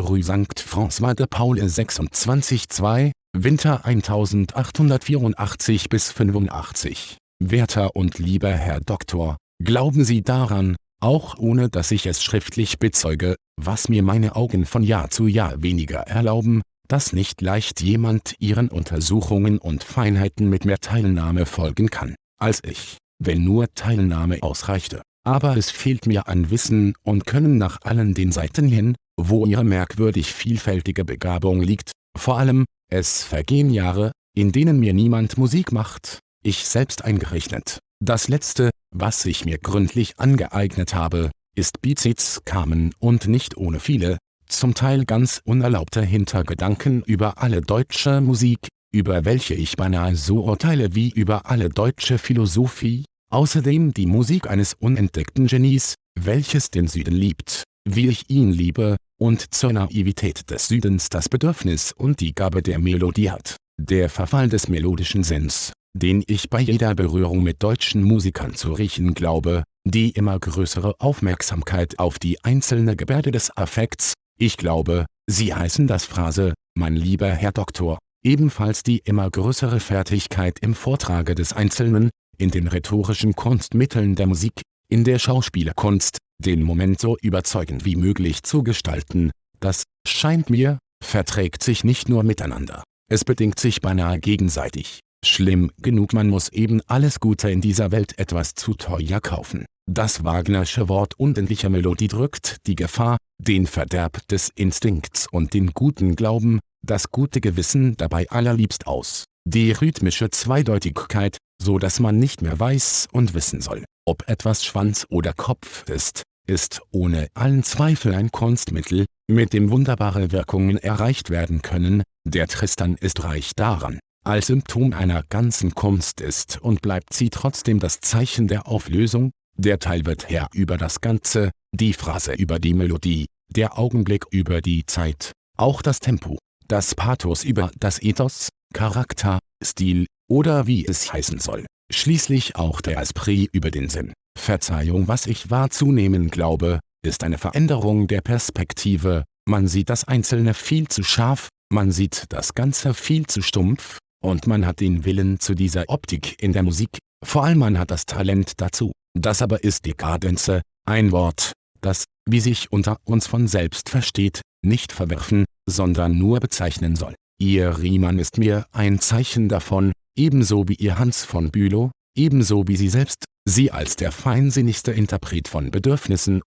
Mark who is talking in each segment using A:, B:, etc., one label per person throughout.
A: Rue St. François de Paul 26 2, Winter 1884 bis 85. Werter und lieber Herr Doktor, glauben Sie daran, auch ohne dass ich es schriftlich bezeuge, was mir meine Augen von Jahr zu Jahr weniger erlauben, dass nicht leicht jemand Ihren Untersuchungen und Feinheiten mit mehr Teilnahme folgen kann, als ich, wenn nur Teilnahme ausreichte. Aber es fehlt mir an Wissen und Können nach allen den Seiten hin, wo Ihre merkwürdig vielfältige Begabung liegt, vor allem, es vergehen Jahre, in denen mir niemand Musik macht, ich selbst eingerechnet. Das letzte, was ich mir gründlich angeeignet habe, ist Bizets Carmen und nicht ohne viele, zum Teil ganz unerlaubte Hintergedanken über alle deutsche Musik, über welche ich beinahe so urteile wie über alle deutsche Philosophie, außerdem die Musik eines unentdeckten Genies, welches den Süden liebt, wie ich ihn liebe, und zur Naivität des Südens das Bedürfnis und die Gabe der Melodie hat. Der Verfall des melodischen Sinns, den ich bei jeder Berührung mit deutschen Musikern zu riechen glaube, die immer größere Aufmerksamkeit auf die einzelne Gebärde des Affekts, ich glaube, Sie heißen das Phrase, mein lieber Herr Doktor, ebenfalls die immer größere Fertigkeit im Vortrage des Einzelnen, in den rhetorischen Kunstmitteln der Musik, in der Schauspielerkunst, den Moment so überzeugend wie möglich zu gestalten, das, scheint mir, verträgt sich nicht nur miteinander, es bedingt sich beinahe gegenseitig. Schlimm genug man muss eben alles Gute in dieser Welt etwas zu teuer kaufen. Das Wagnersche Wort unendlicher Melodie drückt die Gefahr, den Verderb des Instinkts und den guten Glauben, das gute Gewissen dabei allerliebst aus. Die rhythmische Zweideutigkeit, so dass man nicht mehr weiß und wissen soll, ob etwas Schwanz oder Kopf ist, ist ohne allen Zweifel ein Kunstmittel, mit dem wunderbare Wirkungen erreicht werden können, der Tristan ist reich daran. Als Symptom einer ganzen Kunst ist und bleibt sie trotzdem das Zeichen der Auflösung, der Teil wird Herr über das Ganze, die Phrase über die Melodie, der Augenblick über die Zeit, auch das Tempo, das Pathos über das Ethos, Charakter, Stil, oder wie es heißen soll, schließlich auch der Esprit über den Sinn. Verzeihung was ich wahrzunehmen glaube, ist eine Veränderung der Perspektive, man sieht das Einzelne viel zu scharf, man sieht das Ganze viel zu stumpf, und man hat den Willen zu dieser Optik in der Musik, vor allem man hat das Talent dazu. Das aber ist Dekadenze, ein Wort, das, wie sich unter uns von selbst versteht, nicht verwerfen, sondern nur bezeichnen soll. Ihr Riemann ist mir ein Zeichen davon, ebenso wie ihr Hans von Bülow, ebenso wie Sie selbst, Sie als der feinsinnigste Interpret von Bedürfnissen.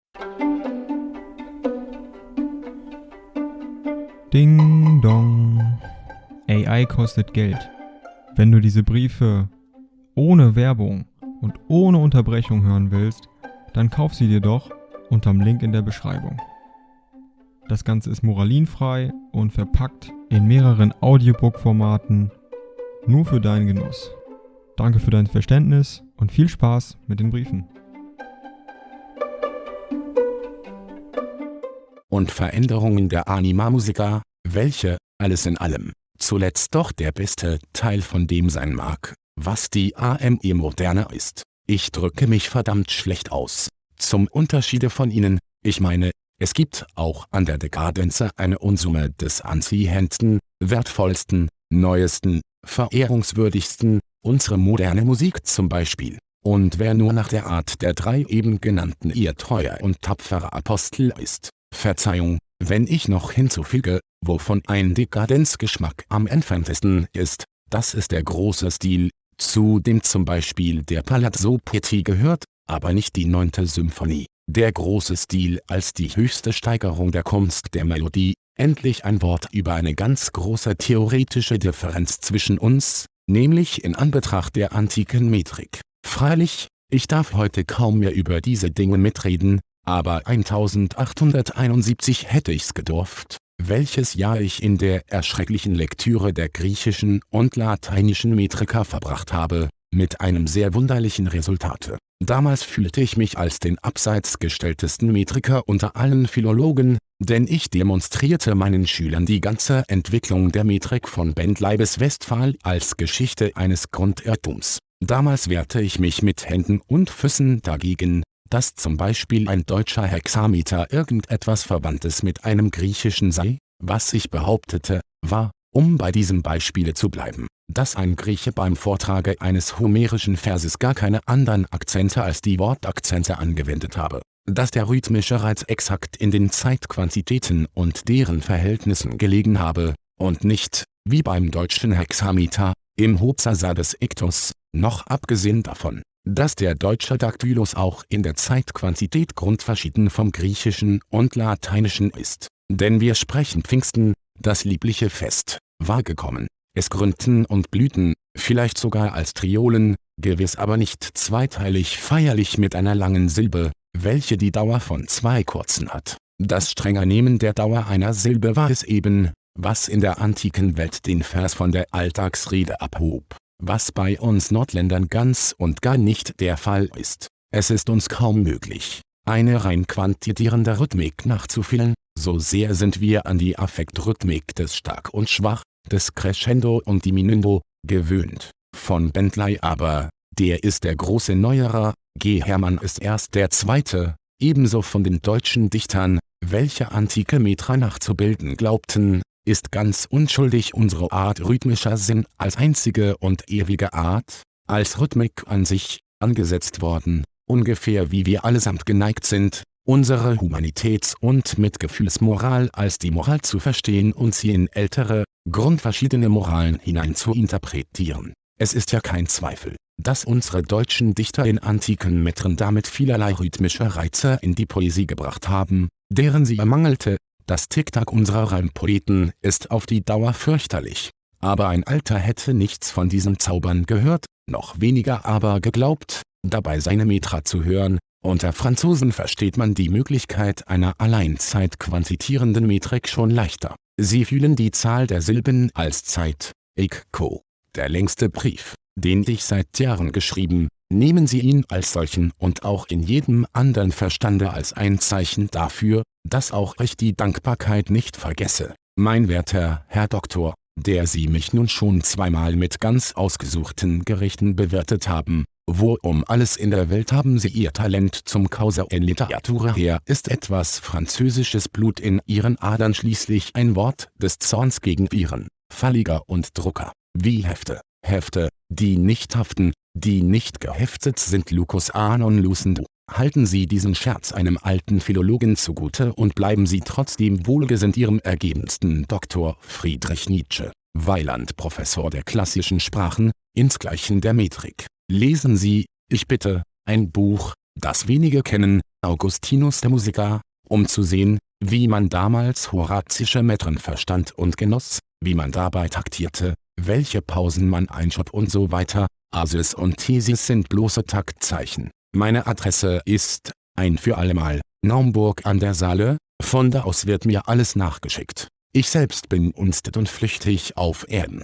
B: Ding dong. AI kostet Geld. Wenn du diese Briefe ohne Werbung und ohne Unterbrechung hören willst, dann kauf sie dir doch unterm Link in der Beschreibung. Das Ganze ist moralinfrei und verpackt in mehreren Audiobook-Formaten nur für deinen Genuss. Danke für dein Verständnis und viel Spaß mit den Briefen.
A: Und Veränderungen der Anima Musica, welche, alles in allem, zuletzt doch der beste Teil von dem sein mag, was die AME moderne ist. Ich drücke mich verdammt schlecht aus. Zum Unterschiede von Ihnen, ich meine, es gibt auch an der Dekadenze eine Unsumme des anziehendsten, wertvollsten, neuesten, verehrungswürdigsten, unsere moderne Musik zum Beispiel. Und wer nur nach der Art der drei eben genannten ihr treuer und tapferer Apostel ist, Verzeihung, wenn ich noch hinzufüge, wovon ein Dekadenzgeschmack am entferntesten ist, das ist der große Stil, zu dem zum Beispiel der Palazzo Pitti gehört, aber nicht die neunte Symphonie. Der große Stil als die höchste Steigerung der Kunst der Melodie, endlich ein Wort über eine ganz große theoretische Differenz zwischen uns, nämlich in Anbetracht der antiken Metrik. Freilich, ich darf heute kaum mehr über diese Dinge mitreden, aber 1871 hätte ich's gedurft, welches Jahr ich in der erschrecklichen Lektüre der griechischen und lateinischen Metrika verbracht habe, mit einem sehr wunderlichen Resultate. Damals fühlte ich mich als den abseits gestelltesten Metriker unter allen Philologen, denn ich demonstrierte meinen Schülern die ganze Entwicklung der Metrik von Bentley bis Westphal als Geschichte eines Grundirrtums. Damals wehrte ich mich mit Händen und Füßen dagegen, dass zum Beispiel ein deutscher Hexameter irgendetwas Verwandtes mit einem griechischen sei, was ich behauptete, war, um bei diesem Beispiele zu bleiben, dass ein Grieche beim Vortrage eines homerischen Verses gar keine anderen Akzente als die Wortakzente angewendet habe, dass der rhythmische Reiz exakt in den Zeitquantitäten und deren Verhältnissen gelegen habe, und nicht, wie beim deutschen Hexameter, im Hopsasa des Iktus, noch abgesehen davon, dass der deutsche Daktylus auch in der Zeitquantität grundverschieden vom griechischen und lateinischen ist. Denn wir sprechen Pfingsten, das liebliche Fest, war gekommen. Es gründen und blühten, vielleicht sogar als Triolen, gewiss aber nicht zweiteilig feierlich mit einer langen Silbe, welche die Dauer von zwei kurzen hat. Das strenger Nehmen der Dauer einer Silbe war es eben, was in der antiken Welt den Vers von der Alltagsrede abhob, was bei uns Nordländern ganz und gar nicht der Fall ist. Es ist uns kaum möglich, eine rein quantitierende Rhythmik nachzufühlen, so sehr sind wir an die Affektrhythmik des Stark und Schwach, des Crescendo und Diminuendo, gewöhnt. Von Bentley aber, der ist der große Neuerer, G. Hermann ist erst der zweite, ebenso von den deutschen Dichtern, welche antike Metra nachzubilden glaubten, ist ganz unschuldig unsere Art rhythmischer Sinn als einzige und ewige Art, als Rhythmik an sich, angesetzt worden, ungefähr wie wir allesamt geneigt sind, unsere Humanitäts- und Mitgefühlsmoral als die Moral zu verstehen und sie in ältere, grundverschiedene Moralen hinein zu interpretieren. Es ist ja kein Zweifel, dass unsere deutschen Dichter in antiken Metren damit vielerlei rhythmische Reize in die Poesie gebracht haben, deren sie ermangelte. Das Ticktack unserer Reimpoeten ist auf die Dauer fürchterlich. Aber ein Alter hätte nichts von diesen Zaubern gehört, noch weniger aber geglaubt, dabei seine Metra zu hören, unter Franzosen versteht man die Möglichkeit einer Alleinzeit quantitierenden Metrik schon leichter. Sie fühlen die Zahl der Silben als Zeit. Ikko, der längste Brief, den ich seit Jahren geschrieben, nehmen Sie ihn als solchen und auch in jedem anderen Verstande als ein Zeichen dafür, dass auch ich die Dankbarkeit nicht vergesse. Mein werter Herr Doktor, der Sie mich nun schon zweimal mit ganz ausgesuchten Gerichten bewirtet haben, wo um alles in der Welt haben sie ihr Talent zum Causa in Literatura? Her, ist etwas französisches Blut in ihren Adern schließlich ein Wort des Zorns gegen Viren, Falliger und Drucker, wie Hefte, Hefte, die nicht haften, die nicht geheftet sind. Lucus Anon Lucendo. Halten Sie diesen Scherz einem alten Philologen zugute und bleiben Sie trotzdem wohlgesinnt Ihrem ergebensten Doktor Friedrich Nietzsche, Weiland-Professor der klassischen Sprachen, insgleichen der Metrik. Lesen Sie, ich bitte, ein Buch, das wenige kennen, Augustinus der Musiker, um zu sehen, wie man damals horazische Metren verstand und genoss, wie man dabei taktierte, welche Pausen man einschob und so weiter. Asis und Thesis sind bloße Taktzeichen. Meine Adresse ist, ein für allemal, Naumburg an der Saale, von da aus wird mir alles nachgeschickt. Ich selbst bin unstet und flüchtig auf Erden.